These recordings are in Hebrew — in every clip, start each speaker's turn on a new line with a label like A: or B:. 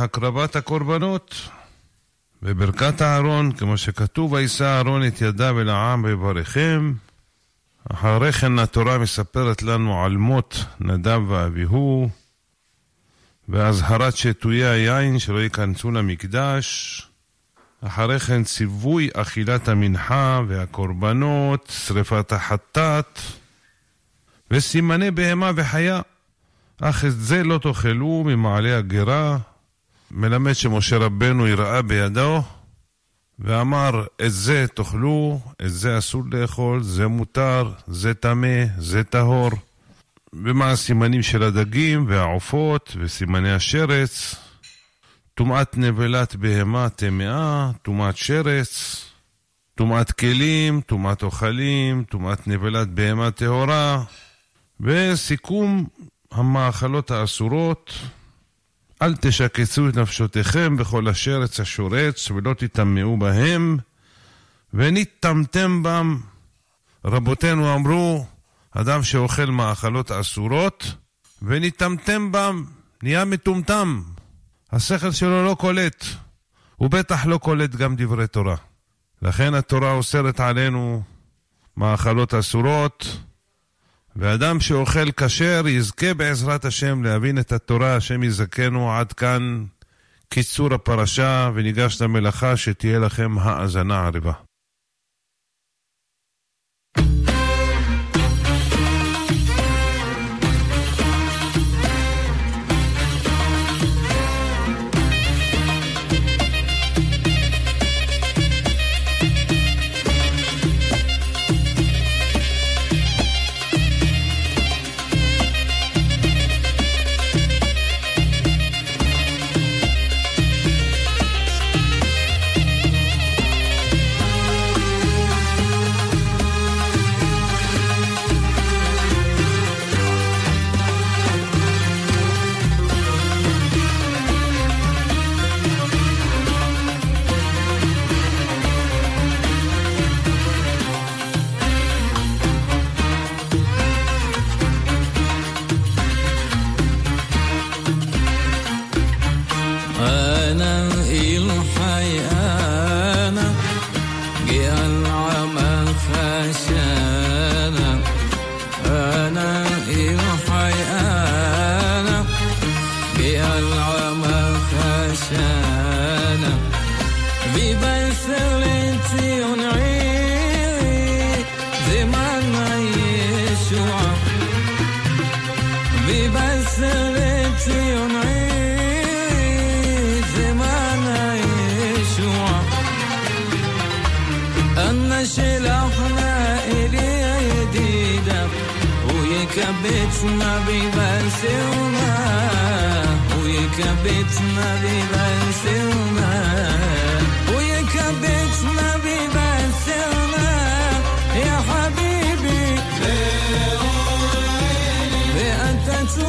A: הקרבת הקורבנות. בברכת אהרון, כמו שכתוב, וישא אהרון את ידיו אל העם ויברכם. אחרי כן התורה מספרת לנו על מות נדב ואביהו, ואזהרת שתויי היין שלא ייכנסו למקדש. אחרי כן ציווי אכילת המנחה והקורבנות, שרפת החטאת, וסימני בהמה וחיה. אך את זה לא תאכלו ממעלה הגרה, מלמד שמשה רבנו יראה בידו, ואמר, את זה תאכלו, את זה אסור לאכול, זה מותר, זה טמא, זה טהור. ומה הסימנים של הדגים והעופות וסימני השרץ, טומאת נבלת בהמה טמאה, טומאת שרץ, טומאת כלים, טומאת אוכלים, טומאת נבלת בהמה טהורה, וסיכום המאכלות האסורות, אל תשקצו את נפשותיכם בכל השרץ השורץ, ולא תטמאו בהם, ונטמתם בם. רבותינו אמרו, אדם שאוכל מאכלות אסורות, ונטמתם בם, נהיה מטומטם. השכל שלו לא קולט, הוא בטח לא קולט גם דברי תורה. לכן התורה אוסרת עלינו מאכלות אסורות, ואדם שאוכל כשר יזכה בעזרת השם להבין את התורה, השם יזכנו עד כאן קיצור הפרשה וניגש למלאכה שתהיה לכם האזנה עריבה.
B: thank you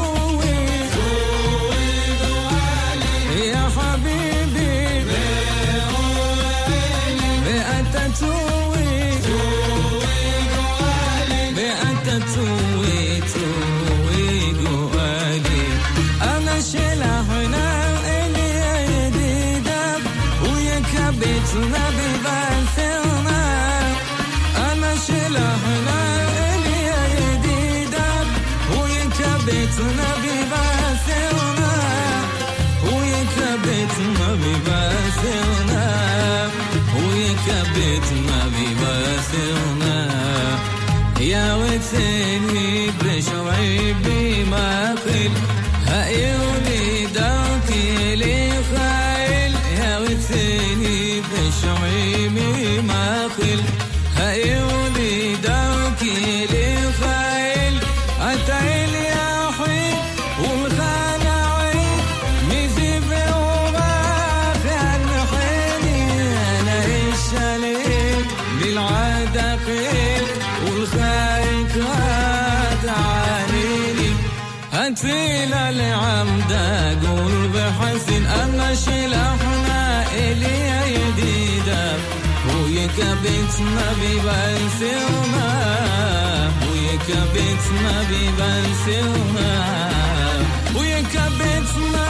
B: you. وثرنا يا وثني بشرعي بما قلت ويكبتنا ببنسلنا ويكبتنا ببنسلنا ويكبتنا ببنسلنا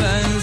B: ben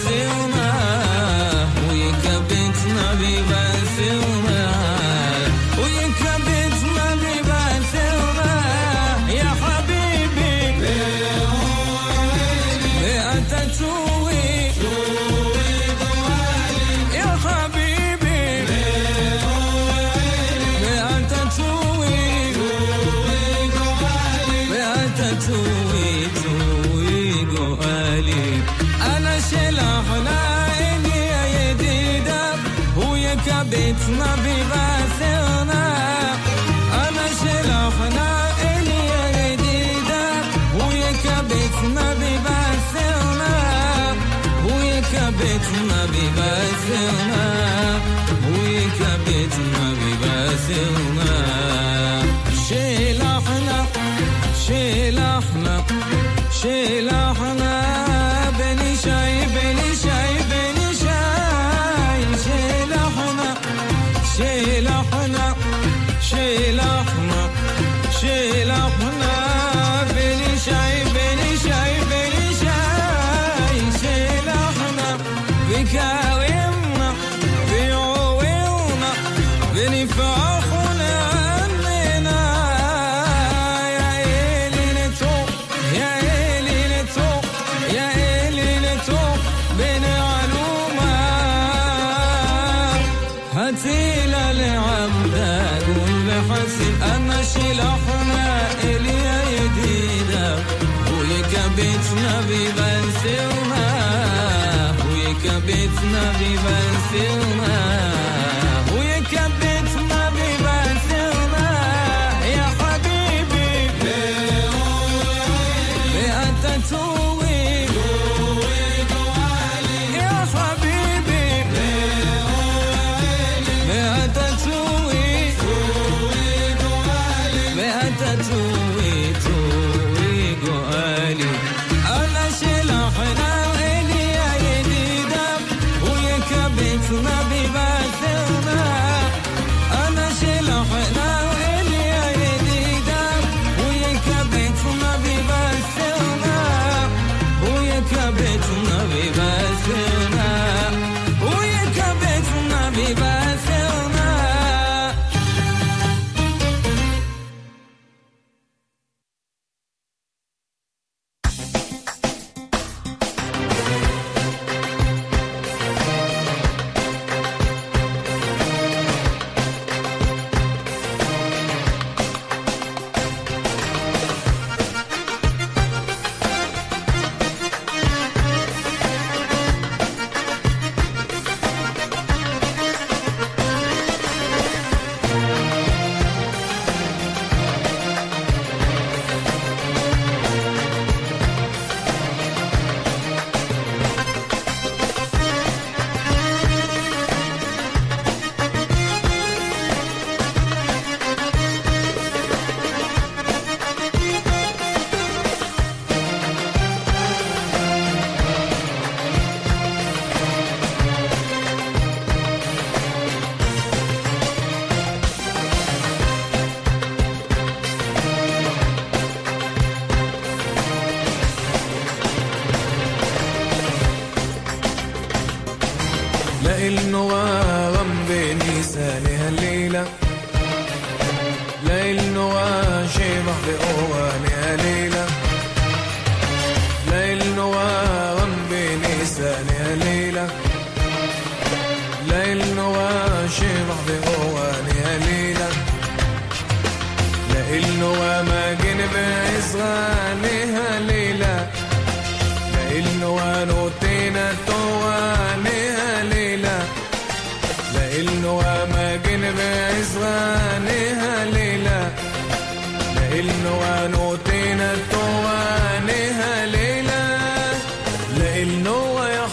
B: never even feel mine.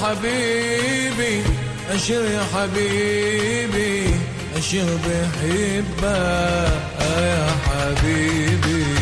B: حبيبي
C: أشر يا حبيبي أشر بحبك يا حبيبي.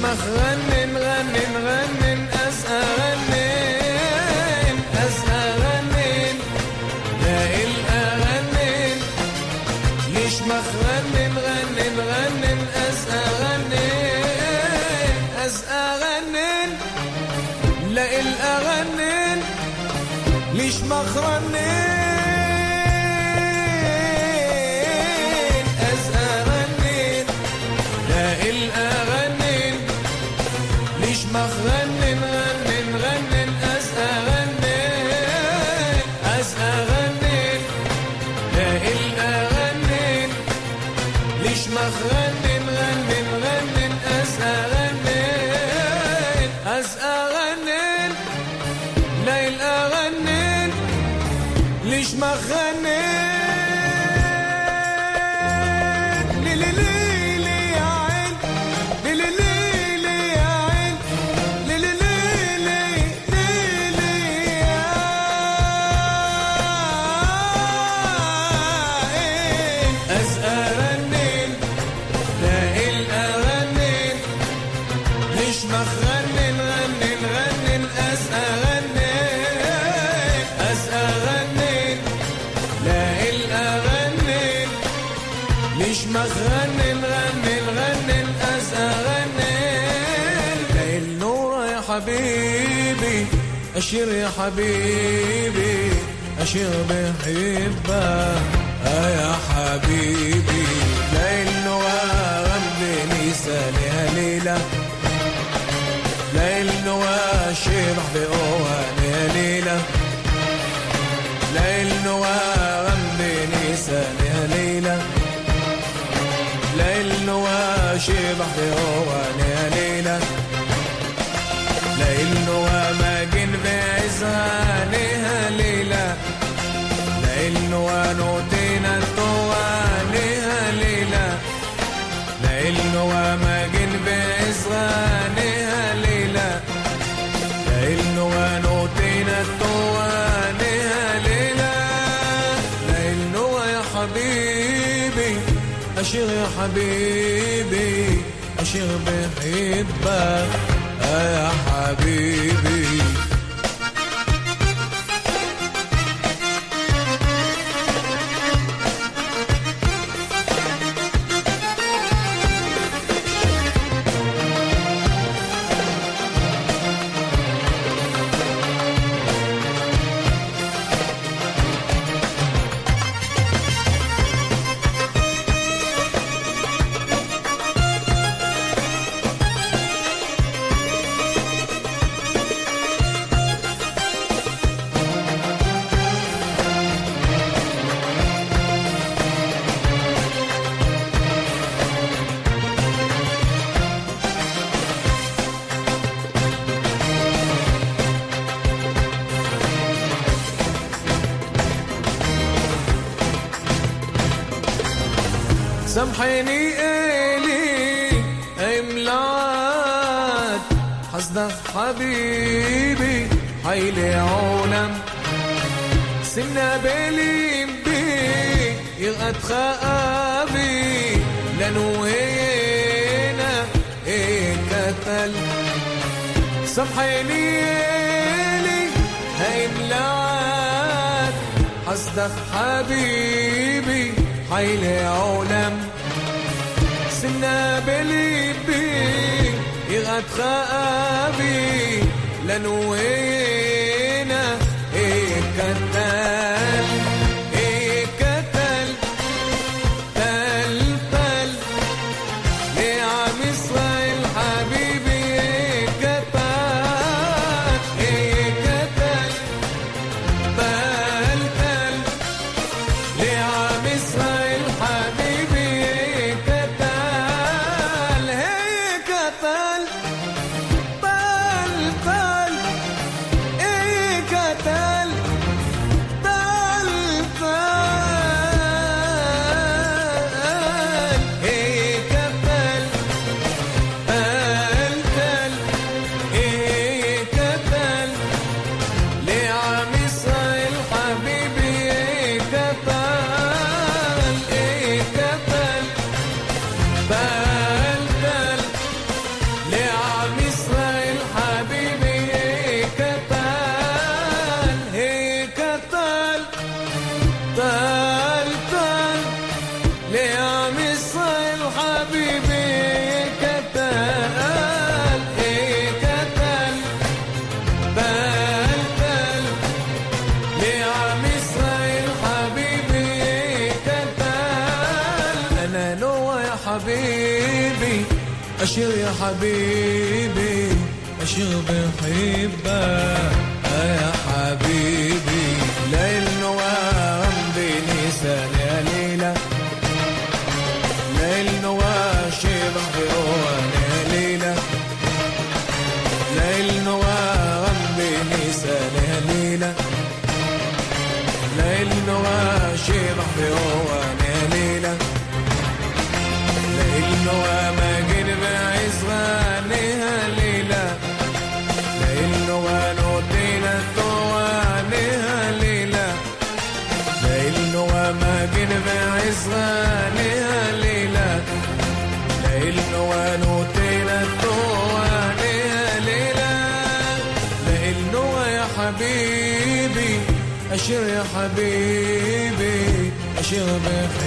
C: מחרנה أشير يا حبيبي أشير بحبك آه يا حبيبي لأنه سالي هليلة ليل نوار شبح بقوة ليلة لأنه سالي هليلة ليل نوار شبح بقوة ليلة لسانها ليلة لإن ونوتينا توانها ليلة لإن وما جن بإصغانها ليلة لإن ونوتينا توانها ليلة لإن يا حبيبي أشير يا حبيبي أشير بحبك. آه يا حبيبي. سامحيني إلي إملاك حسدك حبيبي حيلي عونم. سنة بيلي بي يغاد خآبي. لأنه هينا إيه قتل. سامحيني إلي إملاك حسدك حبيبي حيلي عولم سنة بليبي يغاد خابي لنوينا إيه كتاب. حبيبي أشوف حبك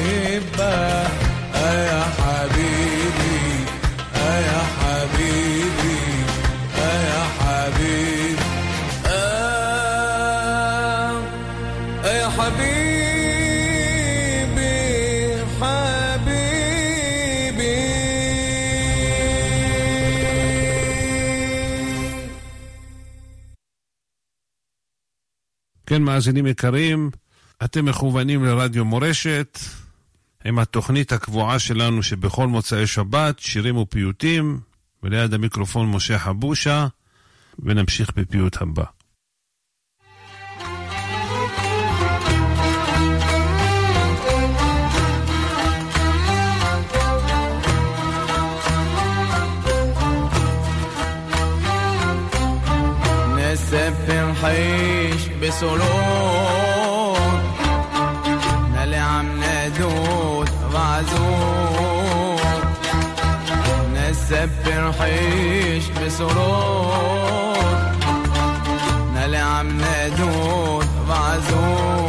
C: احبك يا حبيبي يا حبيبي يا حبيبي يا حبيبي حبيبي
D: כן, מאזינים יקרים, אתם מכוונים לרדיו מורשת. עם התוכנית הקבועה שלנו שבכל מוצאי שבת, שירים ופיוטים, וליד המיקרופון משה חבושה, ונמשיך בפיוט הבא.
B: نسبح حيش בסולו
D: نرحيش بسرور. نلعب ندود
A: بعزور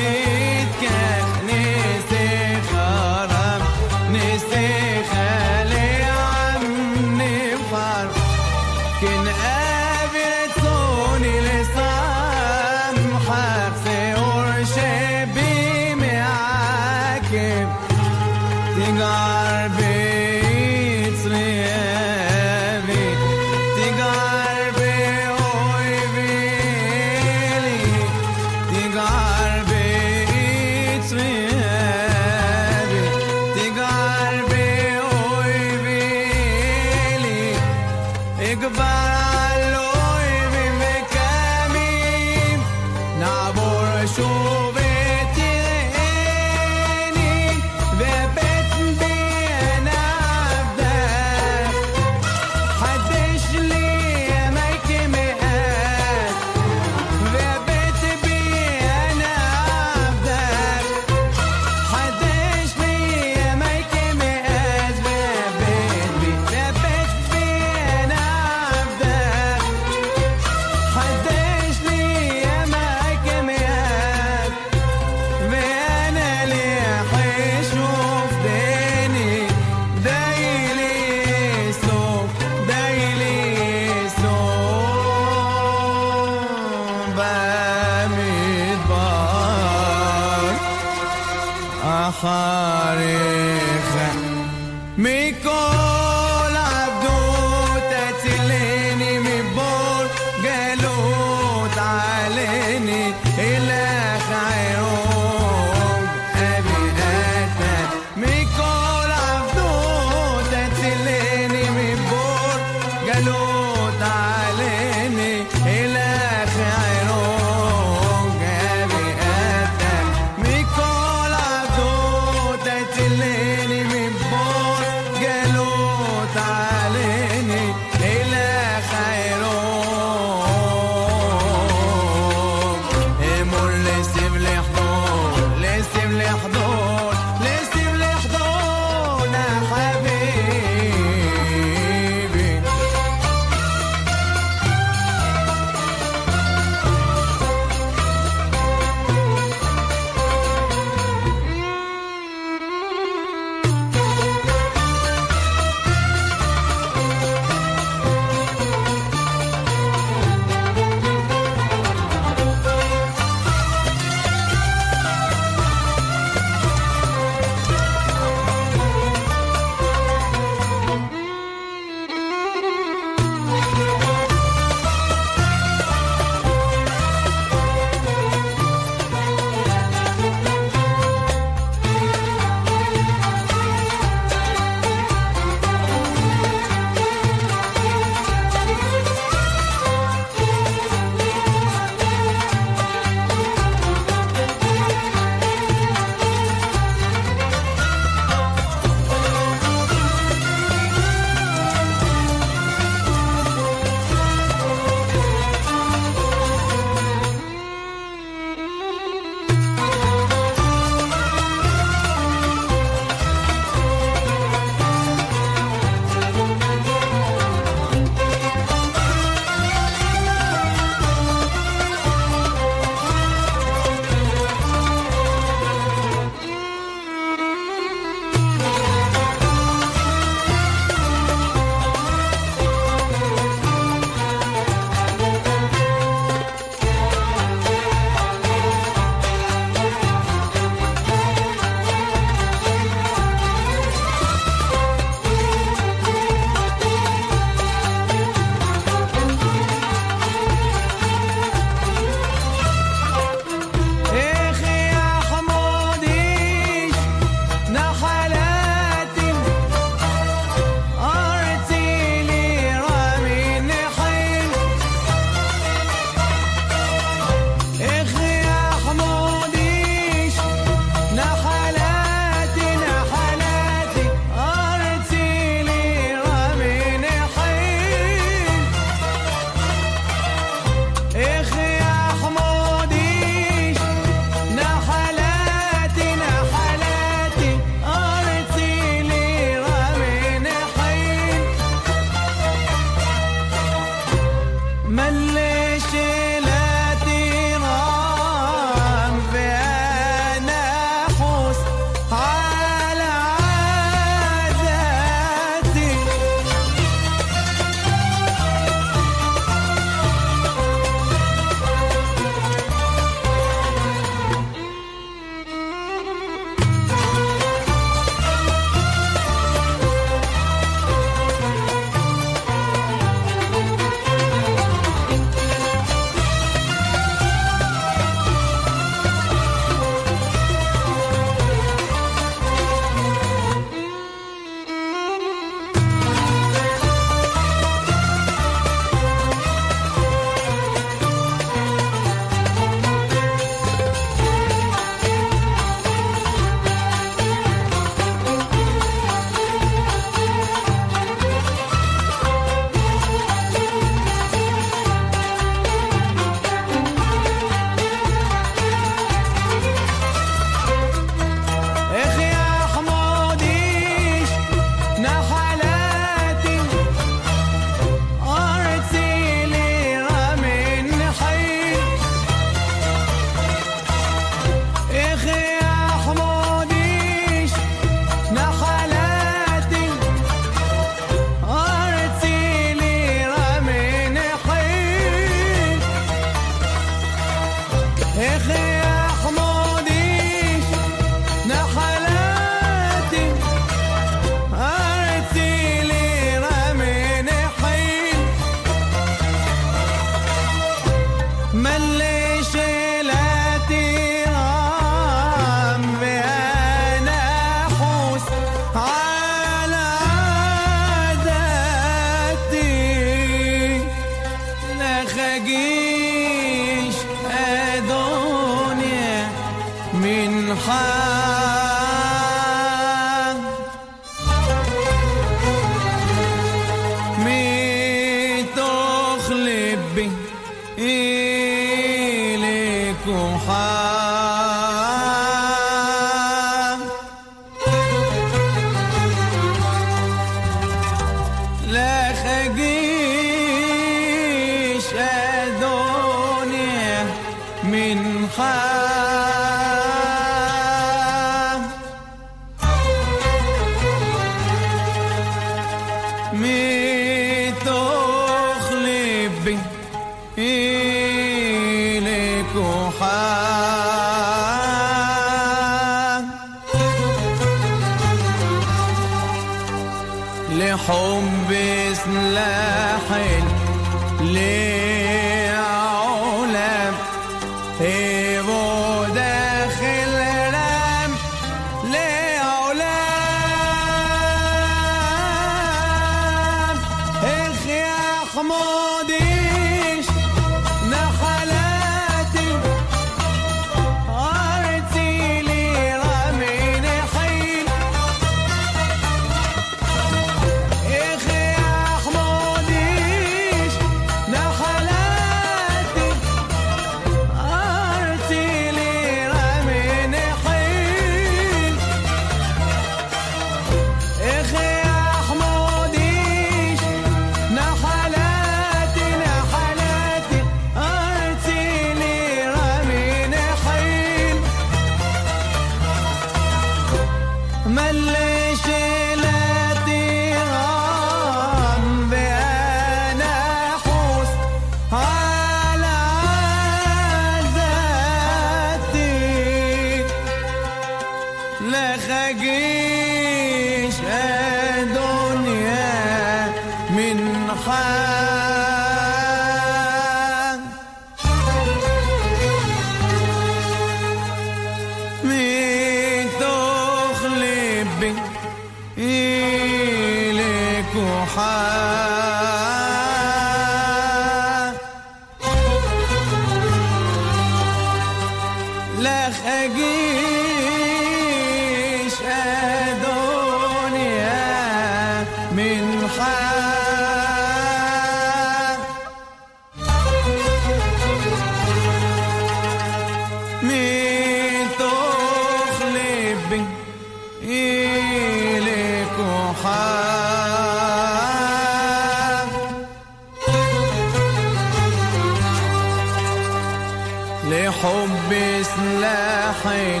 A: حب سلاحي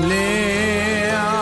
A: ليه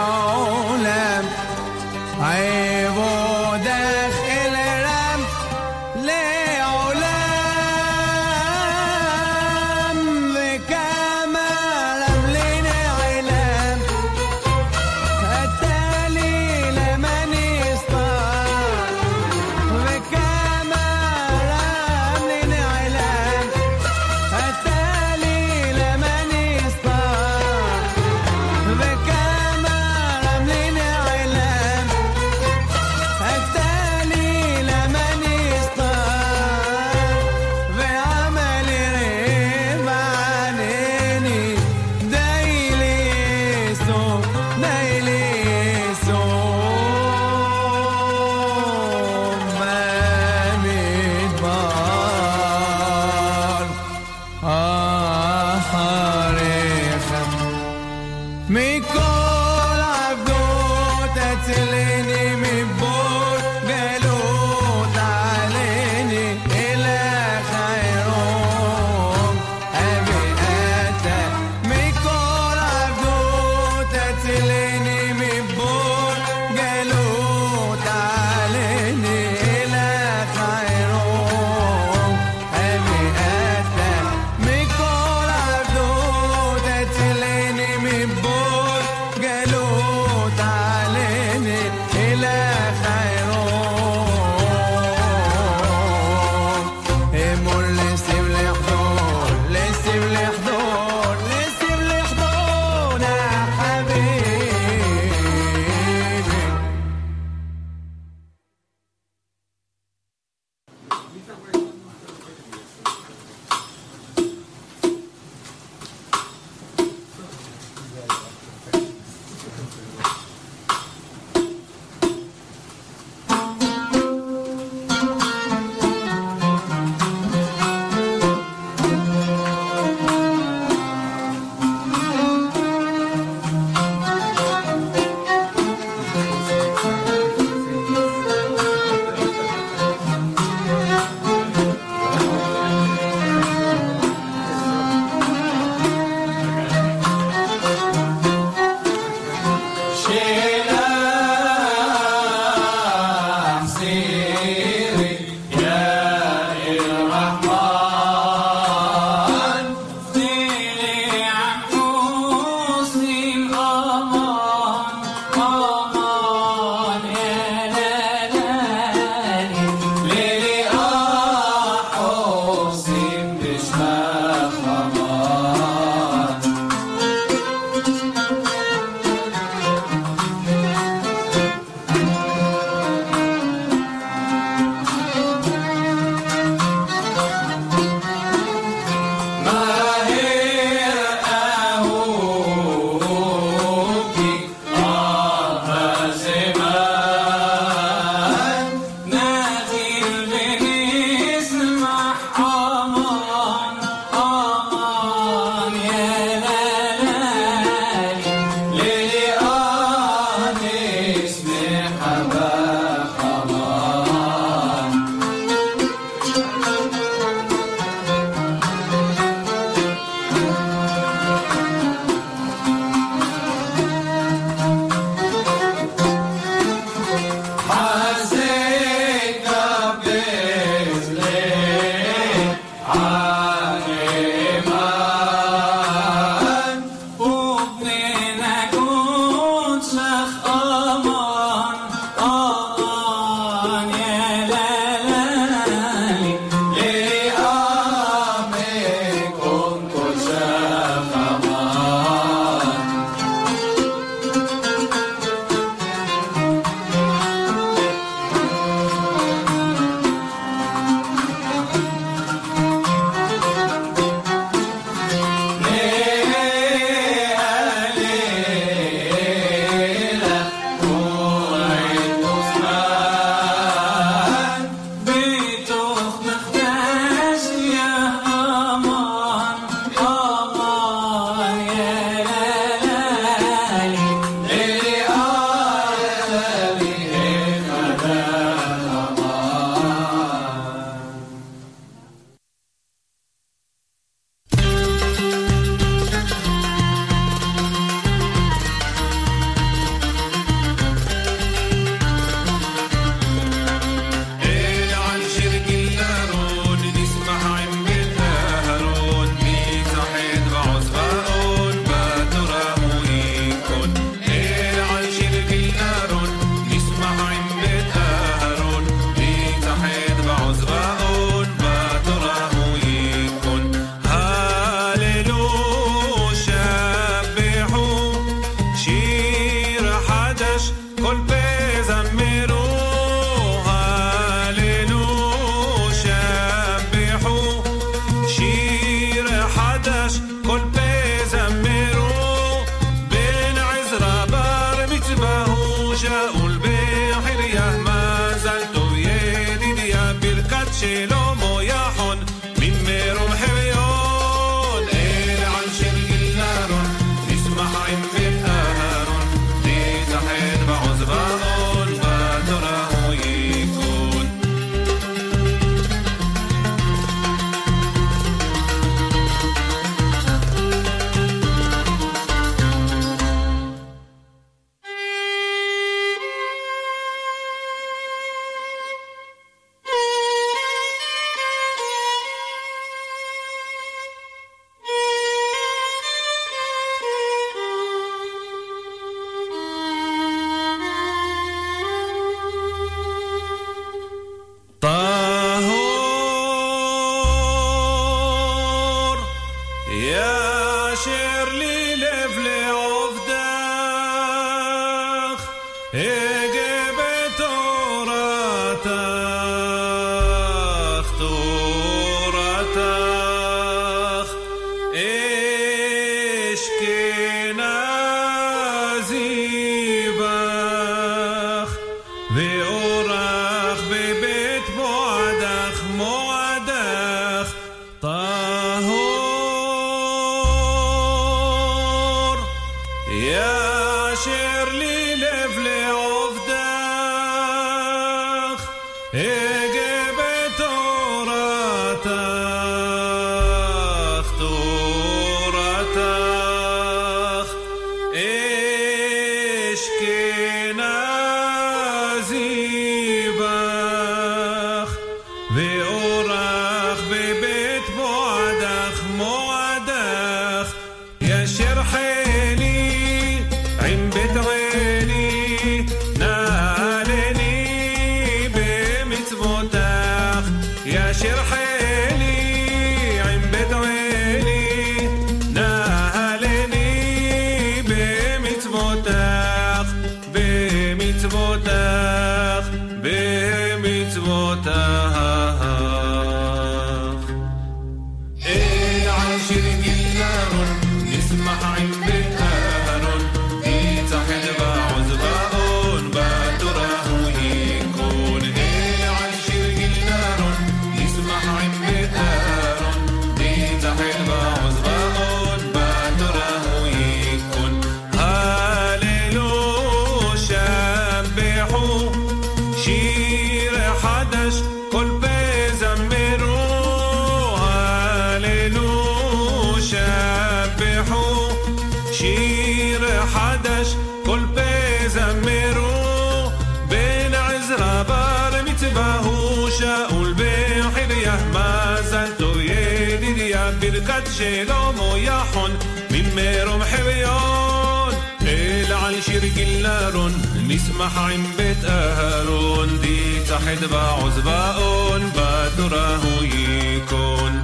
A: שלמה יחון ממרום חביון אל על שיר גילרון מסמך עם בית אהרון דיצחד בעוז ואון בתורה הוא ייכון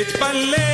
A: אתפלל